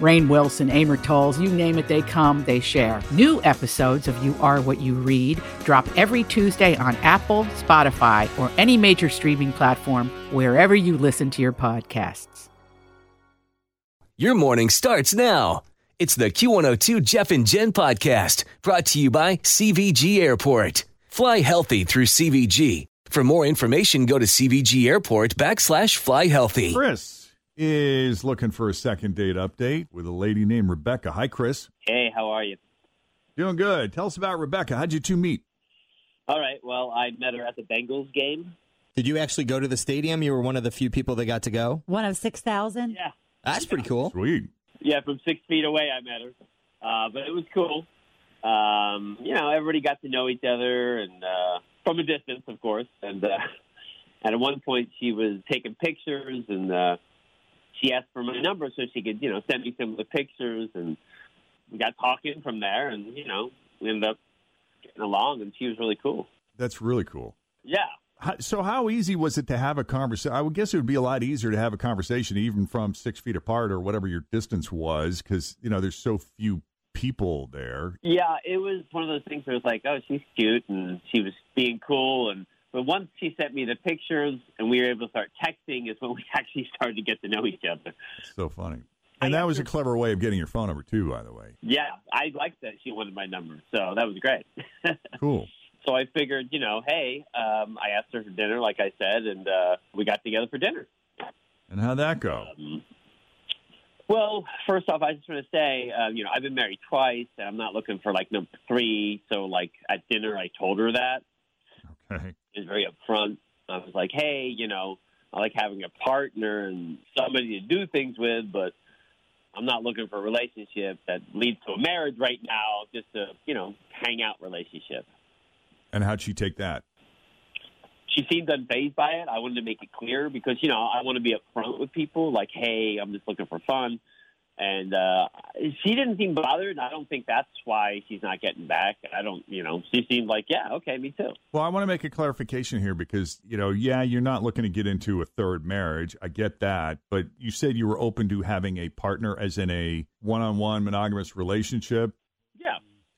Rainn Wilson, Amor Towles, you name it, they come, they share. New episodes of You Are What You Read drop every Tuesday on Apple, Spotify, or any major streaming platform wherever you listen to your podcasts. Your morning starts now. It's the Q102 Jeff and Jen podcast brought to you by CVG Airport. Fly healthy through CVG. For more information, go to CVG Airport backslash fly healthy. Chris is looking for a second date update with a lady named Rebecca. Hi, Chris. Hey, how are you? Doing good. Tell us about Rebecca. How'd you two meet? All right. Well, I met her at the Bengals game. Did you actually go to the stadium? You were one of the few people that got to go. One of 6,000? Yeah. That's pretty cool. Sweet. Yeah, from six feet away, I met her. Uh, but it was cool. Um, you know, everybody got to know each other, and uh, from a distance, of course. And uh, and at one point, she was taking pictures, and uh, she asked for my number so she could, you know, send me some of the pictures. And we got talking from there, and you know, we ended up getting along, and she was really cool. That's really cool. Yeah. How, so, how easy was it to have a conversation? I would guess it would be a lot easier to have a conversation, even from six feet apart or whatever your distance was, because you know there's so few people there. Yeah, it was one of those things where it was like, oh, she's cute and she was being cool, and but once she sent me the pictures and we were able to start texting, is when we actually started to get to know each other. So funny. And that was a clever way of getting your phone number too, by the way. Yeah, I liked that she wanted my number, so that was great. Cool. so I figured, you know, hey, um, I asked her for dinner, like I said, and uh, we got together for dinner. And how'd that go? Um, well, first off, I just want to say, uh, you know, I've been married twice, and I'm not looking for like number three. So, like at dinner, I told her that. Okay. Was very upfront. I was like, hey, you know, I like having a partner and somebody to do things with, but I'm not looking for a relationship that leads to a marriage right now. Just a, you know, hang out relationship. And how'd she take that? she seemed unfazed by it. I wanted to make it clear because you know I want to be upfront with people. Like, hey, I'm just looking for fun, and uh, she didn't seem bothered. I don't think that's why she's not getting back. I don't, you know, she seemed like, yeah, okay, me too. Well, I want to make a clarification here because, you know, yeah, you're not looking to get into a third marriage. I get that. But you said you were open to having a partner as in a one on one monogamous relationship.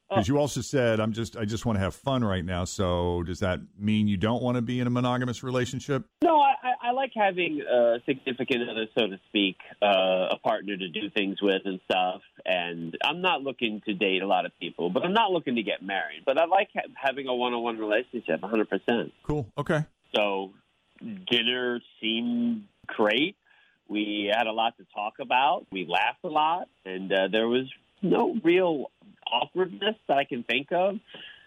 Because you also said, I'm just, I just want to have fun right now. So does that mean you don't want to be in a monogamous relationship? No, I, I, I like having a significant other, so to speak, uh, a partner to do things with and stuff. And I'm not looking to date a lot of people, but I'm not looking to get married. But I like ha- having a one-on-one relationship, 100%. Cool. Okay. So dinner seemed great. We had a lot to talk about. We laughed a lot, and uh, there was no real awkwardness that I can think of.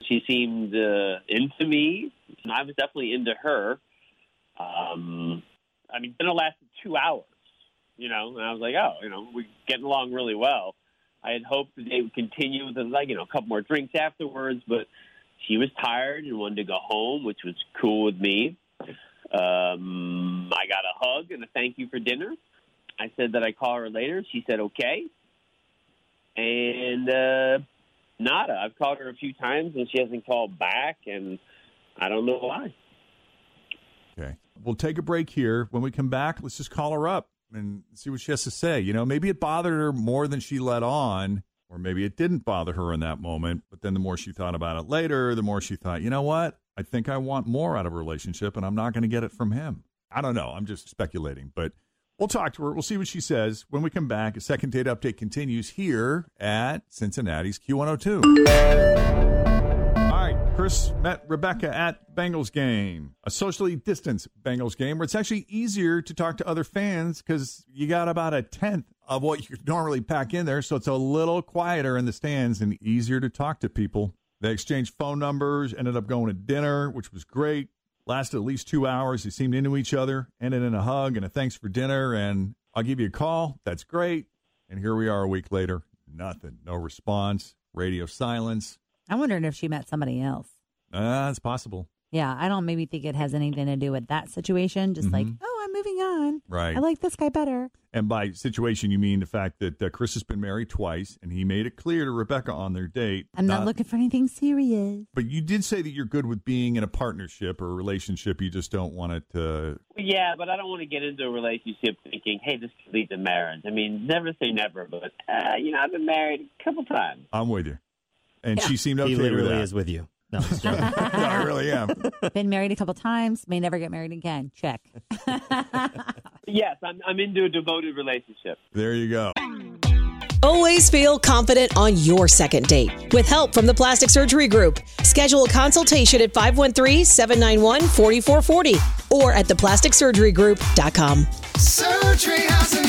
She seemed uh, into me, and I was definitely into her. Um, I mean, dinner lasted two hours, you know, and I was like, oh, you know, we're getting along really well. I had hoped the day would continue with like you know a couple more drinks afterwards, but she was tired and wanted to go home, which was cool with me. Um, I got a hug and a thank you for dinner. I said that I call her later. She said okay, and uh, nada. I've called her a few times and she hasn't called back, and I don't know why. Okay. We'll take a break here. When we come back, let's just call her up and see what she has to say. You know, maybe it bothered her more than she let on, or maybe it didn't bother her in that moment. But then the more she thought about it later, the more she thought, you know what? I think I want more out of a relationship, and I'm not going to get it from him. I don't know. I'm just speculating, but we'll talk to her. We'll see what she says when we come back. A second date update continues here at Cincinnati's Q102. All right, Chris met Rebecca at Bengals game, a socially distanced Bengals game where it's actually easier to talk to other fans because you got about a tenth of what you normally pack in there. So it's a little quieter in the stands and easier to talk to people. They exchanged phone numbers, ended up going to dinner, which was great. Lasted at least two hours. They seemed into each other, ended in a hug and a thanks for dinner. And I'll give you a call. That's great. And here we are a week later. Nothing. No response. Radio silence. I'm wondering if she met somebody else. Uh, it's possible. Yeah, I don't maybe think it has anything to do with that situation. Just like, oh, I'm moving on. Right. I like this guy better. And by situation, you mean the fact that uh, Chris has been married twice, and he made it clear to Rebecca on their date. I'm not, looking for anything serious. But you did say that you're good with being in a partnership or a relationship. You just don't want it to. Yeah, but I don't want to get into a relationship thinking, hey, this could lead to marriage. I mean, never say never, but, uh, you know, I've been married a couple times. I'm with you. And she seemed okay he with literally that. is with you. No, I'm just joking. no, I really am. Been married a couple times, may never get married again. Check. Yes, I'm, I'm into a devoted relationship. There you go. Always feel confident on your second date. With help from the Plastic Surgery Group, schedule a consultation at 513-791-4440 or at theplasticsurgerygroup.com. Surgery has an art.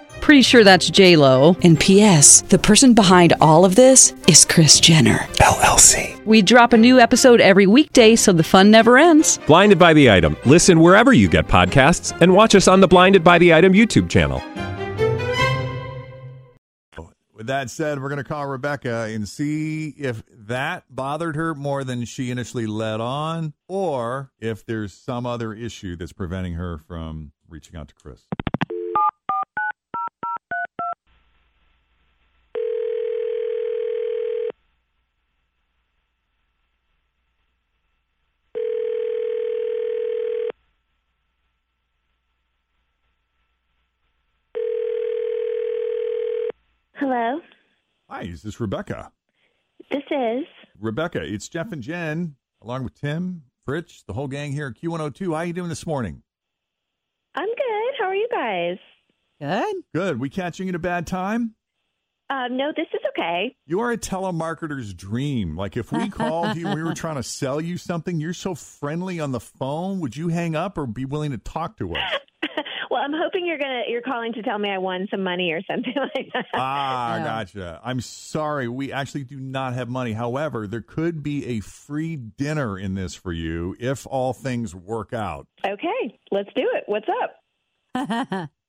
Pretty sure that's J Lo. And P.S. The person behind all of this is Kris Jenner. LLC. We drop a new episode every weekday, so the fun never ends. Blinded by the item. Listen wherever you get podcasts, and watch us on the Blinded by the Item YouTube channel. With that said, we're going to call Rebecca and see if that bothered her more than she initially let on, or if there's some other issue that's preventing her from reaching out to Chris. Hello, Hi, is this Rebecca? this is. Rebecca, it's Jeff and Jen, along with Tim, Fritz, the whole gang here at Q102. How are you doing this morning? I'm good. How are you guys? Good. Good. We catching you at a bad time? Um, no, this is okay. You are a telemarketer's dream. Like if we called you and we were trying to sell you something, you're so friendly on the phone. Would you hang up or be willing to talk to us? Well, I'm hoping you're gonna you're calling to tell me I won some money or something like that. Ah, Yeah. gotcha. I'm sorry. We actually do not have money. However, there could be a free dinner in this for you if all things work out. Okay, let's do it. What's up?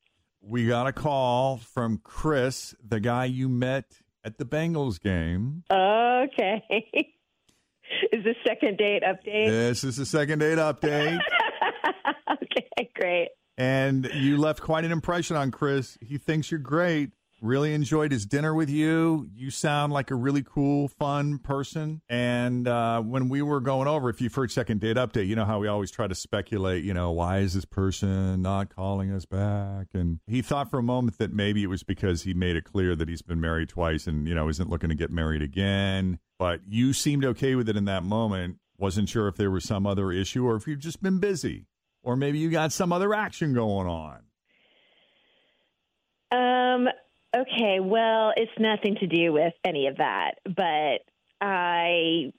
We got a call from Chris, the guy you met at the Bengals game. Okay. is this second date update? This is the second date update. okay, great. And you left quite an impression on Chris. He thinks you're great. Really enjoyed his dinner with you. You sound like a really cool, fun person. And uh, when we were going over, if you've heard second date update, you know how we always try to speculate, you know, why is this person not calling us back? And he thought for a moment that maybe it was because he made it clear that he's been married twice and, you know, isn't looking to get married again. But you seemed okay with it in that moment. Wasn't sure if there was some other issue or if you've just been busy or maybe you got some other action going on. Um. Okay. Well, it's nothing to do with any of that, but I.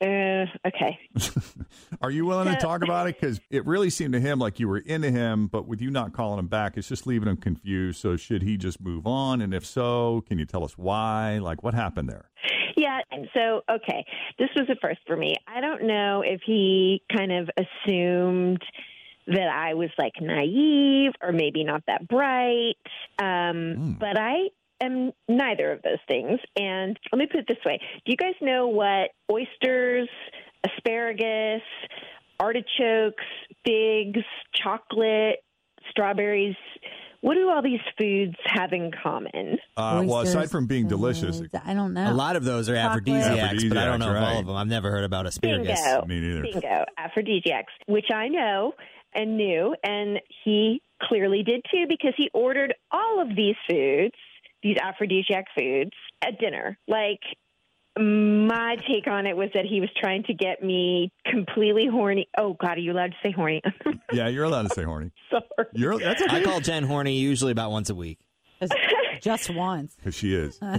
Uh, okay. Are you willing to talk about it? Because it really seemed to him like you were into him, but with you not calling him back, it's just leaving him confused. So should he just move on? And if so, can you tell us why? Like what happened there? Yeah, and so okay, this was a first for me. I don't know if he kind of assumed that I was like naive or maybe not that bright, um, but I am neither of those things. And let me put it this way: Do you guys know what oysters, asparagus, artichokes, figs, chocolate, strawberries? What do all these foods have in common? Uh, well, aside from being delicious, I don't know. A lot of those are Chocolate. aphrodisiacs, but I don't know if Aphrodisiacs, all right. of them. I've never heard about asparagus. Bingo. Me neither. Bingo. Aphrodisiacs, which I know and knew, and he clearly did too because he ordered all of these foods, these aphrodisiac foods, at dinner. Like, my take on it was that he was trying to get me completely horny. Oh God, are you allowed to say horny? Yeah, you're allowed to say horny. Sorry. You're that's okay. I call Jen horny usually about once a week. Just once. Because she is.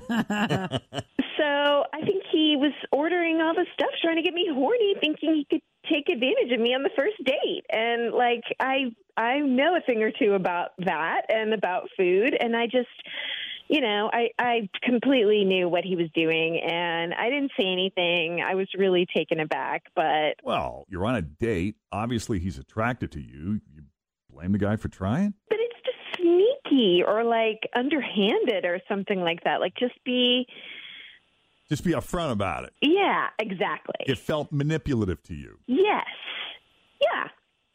So I think he was ordering all the stuff, trying to get me horny, thinking he could take advantage of me on the first date. And like I I know a thing or two about that and about food and I just you know, I, I completely knew what he was doing and I didn't say anything. I was really taken aback, but Well, you're on a date. Obviously, he's attracted to you. You blame the guy for trying? but it's just sneaky or like underhanded or something like that. Like just be Just be upfront about it. yeah, exactly. It felt manipulative to you. Yes. Yeah,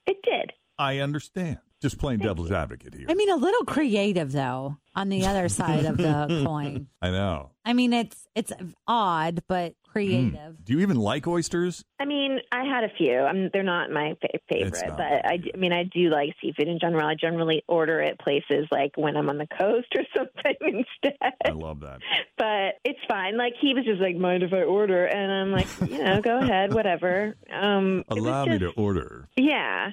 it did. I understand. Just playing devil's advocate here. I mean, a little creative though on the other side of the coin. I know. I mean, it's it's odd but creative. Do you even like oysters? I mean, I had a few. I mean, they're not my fa- favorite, not. but I mean, I do like seafood in general. I generally order at places like when I'm on the coast or something instead. I love that. But it's fine. Like he was just like, "Mind if I order?" And I'm like, you know, go ahead, whatever. Um, it was Allow me to order. Yeah.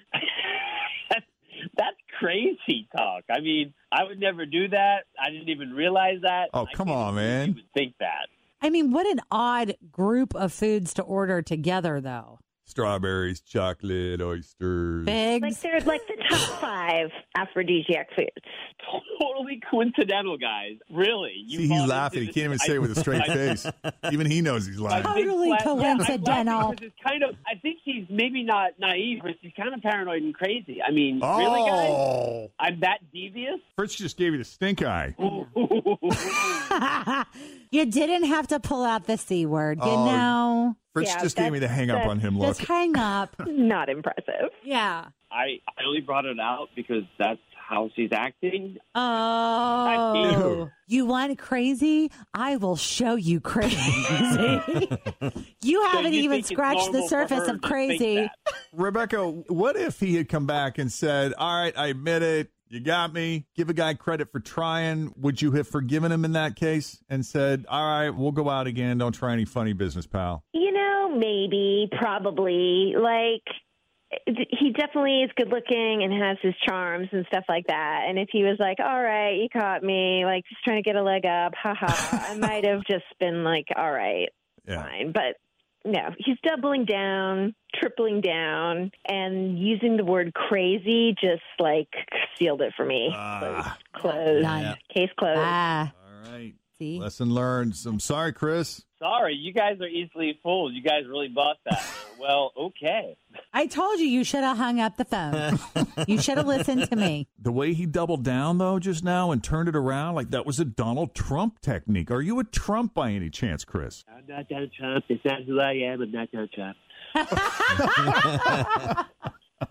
That's crazy talk. I mean, I would never do that. I didn't even realize that. Oh, come on, man. You would think that. I mean, what an odd group of foods to order together, though. Strawberries, chocolate, oysters. Like Figs. they're like the top five aphrodisiac foods. Totally coincidental, guys. Really. You See, he's bought laughing. He this- can't even say it with a straight I- face. Even he knows he's My lying. big Totally flat- Yeah, I'm laughing coincidental. because it's kind of. I think he's maybe not naive, but he's kind of paranoid and crazy. I mean, really, guys? Oh, I'm that devious. Fritz just gave you the stink eye. you didn't have to pull out the c word, you Oh, know. Fritz Yeah, just gave me the hang up on him look. Just hang up. Not impressive. Yeah. I I only brought it out because that's how she's acting. Oh, you want crazy? I will show you crazy. you So haven't you even scratched the surface of crazy. Rebecca, what if he had come back and said, All right, I admit it. You got me. Give a guy credit for trying. Would you have forgiven him in that case and said, All right, we'll go out again. Don't try any funny business, pal? You know, maybe, probably. Like, he definitely is good looking and has his charms and stuff like that. And if he was like, all right, you caught me, like, just trying to get a leg up, haha, I might have just been like, all right, Yeah. fine. But no, he's doubling down, tripling down, and using the word crazy just like sealed it for me. Ah. closed. Done. Case closed. Ah, All right. See. Lesson learned. I'm sorry, Chris. Sorry, you guys are easily fooled. You guys really bought that. well, okay. I told you you should have hung up the phone. you should have listened to me. The way he doubled down, though, just now and turned it around, like that was a Donald Trump technique. Are you a Trump by any chance, Chris? I'm not Donald Trump. It's not who I am. I'm not Donald Trump.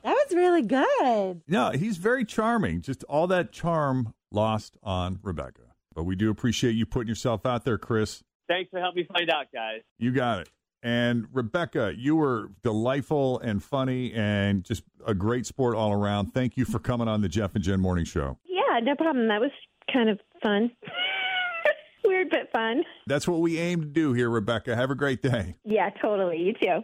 That was really good. No, he's very charming. Just all that charm lost on Rebecca. But we do appreciate you putting yourself out there, Chris. Thanks for helping me find out, guys. You got it. And Rebecca, you were delightful and funny and just a great sport all around. Thank you for coming on the Jeff and Jen Morning Show. Yeah, no problem. That was kind of fun. Weird but fun. That's what we aim to do here, Rebecca. Have a great day. Yeah, totally. You too.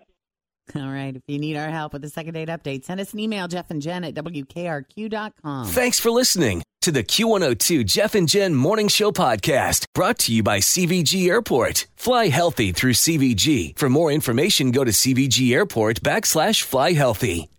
All right. If you need our help with the second date update, send us an email, Jeff and Jen at WKRQ.com. Thanks for listening to the Q102 Jeff and Jen Morning Show podcast brought to you by CVG Airport. Fly healthy through CVG. For more information, go to CVG Airport backslash fly healthy.